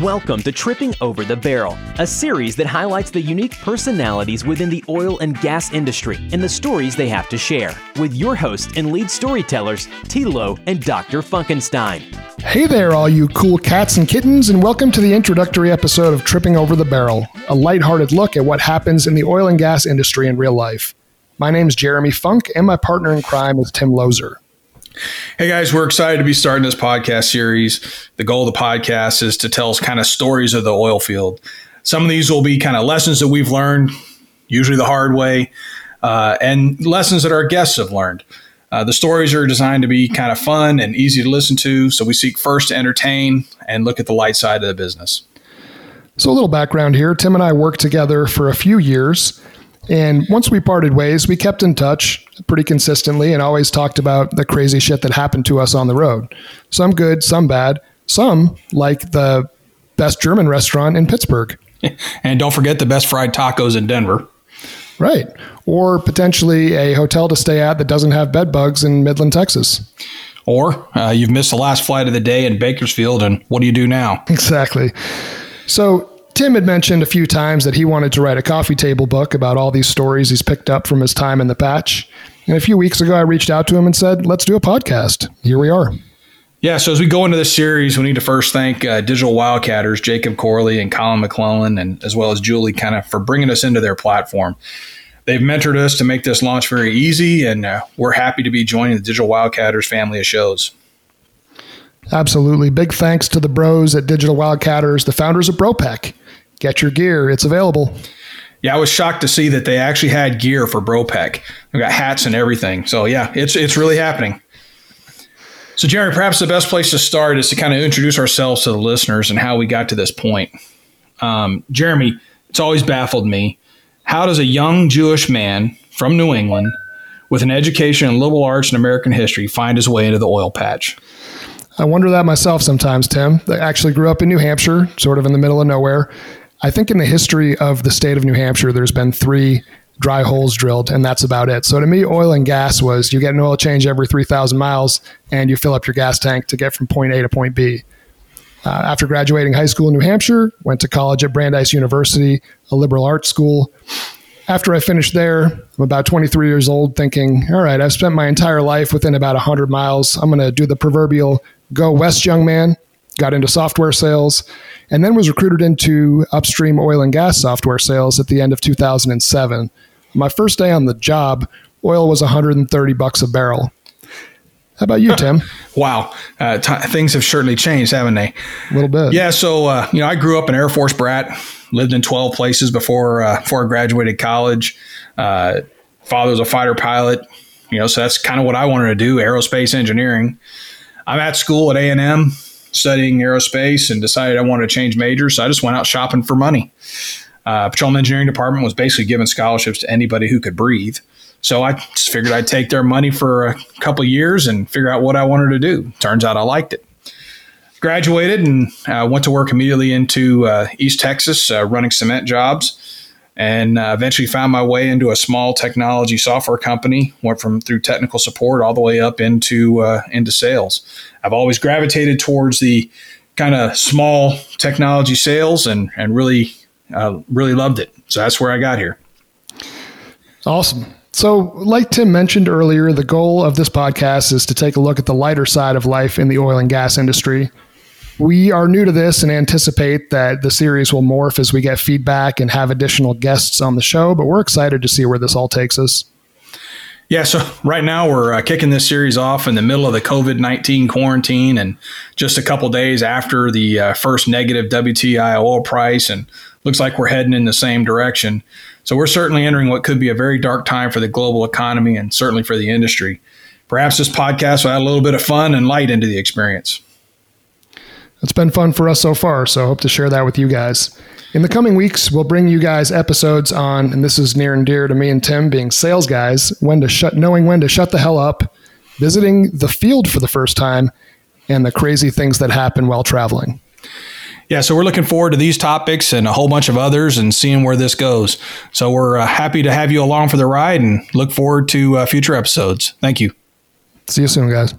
Welcome to Tripping Over the Barrel, a series that highlights the unique personalities within the oil and gas industry and the stories they have to share, with your hosts and lead storytellers, Tilo and Dr. Funkenstein. Hey there, all you cool cats and kittens, and welcome to the introductory episode of Tripping Over the Barrel, a lighthearted look at what happens in the oil and gas industry in real life. My name is Jeremy Funk, and my partner in crime is Tim Lozer. Hey guys, we're excited to be starting this podcast series. The goal of the podcast is to tell kind of stories of the oil field. Some of these will be kind of lessons that we've learned, usually the hard way, uh, and lessons that our guests have learned. Uh, the stories are designed to be kind of fun and easy to listen to, so we seek first to entertain and look at the light side of the business. So, a little background here Tim and I worked together for a few years. And once we parted ways, we kept in touch pretty consistently and always talked about the crazy shit that happened to us on the road. Some good, some bad, some like the best German restaurant in Pittsburgh. and don't forget the best fried tacos in Denver. Right. Or potentially a hotel to stay at that doesn't have bed bugs in Midland, Texas. Or uh, you've missed the last flight of the day in Bakersfield, and what do you do now? Exactly. So Tim had mentioned a few times that he wanted to write a coffee table book about all these stories he's picked up from his time in the patch. And a few weeks ago, I reached out to him and said, let's do a podcast. Here we are. Yeah, so as we go into this series, we need to first thank uh, Digital Wildcatters, Jacob Corley and Collin McLelland, and as well as Julie, kind of for bringing us into their platform. They've mentored us to make this launch very easy, and uh, we're happy to be joining the Digital Wildcatters family of shows. Absolutely. Big thanks to the bros at Digital Wildcatters, the founders of BroPack get your gear. It's available. Yeah, I was shocked to see that they actually had gear for BroPack. They've got hats and everything. So yeah, it's it's really happening. So Jeremy, perhaps the best place to start is to kind of introduce ourselves to the listeners and how we got to this point. Um, Jeremy, it's always baffled me. How does a young Jewish man from New England with an education in liberal arts and American history find his way into the oil patch? I wonder that myself sometimes, Tim. I actually grew up in New Hampshire, sort of in the middle of nowhere. I think in the history of the state of New Hampshire, there's been three dry holes drilled, and that's about it. So to me, oil and gas was you get an oil change every 3,000 miles and you fill up your gas tank to get from point A to point B. Uh, after graduating high school in New Hampshire, went to college at Brandeis University, a liberal arts school. After I finished there, I'm about 23 years old, thinking, all right, I've spent my entire life within about 100 miles. I'm going to do the proverbial go west young man got into software sales, and then was recruited into upstream oil and gas software sales at the end of 2007. My first day on the job, oil was 130 bucks a barrel. How about you, Tim? wow, uh, t- things have certainly changed, haven't they? A little bit. Yeah. So uh, you know, I grew up an Air Force brat. Lived in 12 places before uh, before I graduated college. Uh, father was a fighter pilot. You know, so that's kind of what I wanted to do: aerospace engineering. I'm at school at A and M studying aerospace and decided I wanted to change majors. So I just went out shopping for money. Uh, Petroleum Engineering Department was basically giving scholarships to anybody who could breathe. So I just figured I'd take their money for a couple years and figure out what I wanted to do. Turns out I liked it. Graduated and uh, went to work immediately into uh, East Texas, uh, running cement jobs, and uh, eventually found my way into a small technology software company. Went from through technical support all the way up into uh, into sales. I've always gravitated towards the kind of small technology sales and and really uh, really loved it. So that's where I got here. Awesome. So, like Tim mentioned earlier, the goal of this podcast is to take a look at the lighter side of life in the oil and gas industry. We are new to this and anticipate that the series will morph as we get feedback and have additional guests on the show, but we're excited to see where this all takes us. Yeah, so right now we're uh, kicking this series off in the middle of the COVID 19 quarantine and just a couple days after the uh, first negative WTI oil price, and looks like we're heading in the same direction. So we're certainly entering what could be a very dark time for the global economy and certainly for the industry. Perhaps this podcast will add a little bit of fun and light into the experience. It's been fun for us so far, so I hope to share that with you guys. In the coming weeks, we'll bring you guys episodes on, and this is near and dear to me and Tim, being sales guys, when to shut, knowing when to shut the hell up, visiting the field for the first time, and the crazy things that happen while traveling. Yeah, so we're looking forward to these topics and a whole bunch of others and seeing where this goes. So we're uh, happy to have you along for the ride and look forward to uh, future episodes. Thank you. See you soon, guys.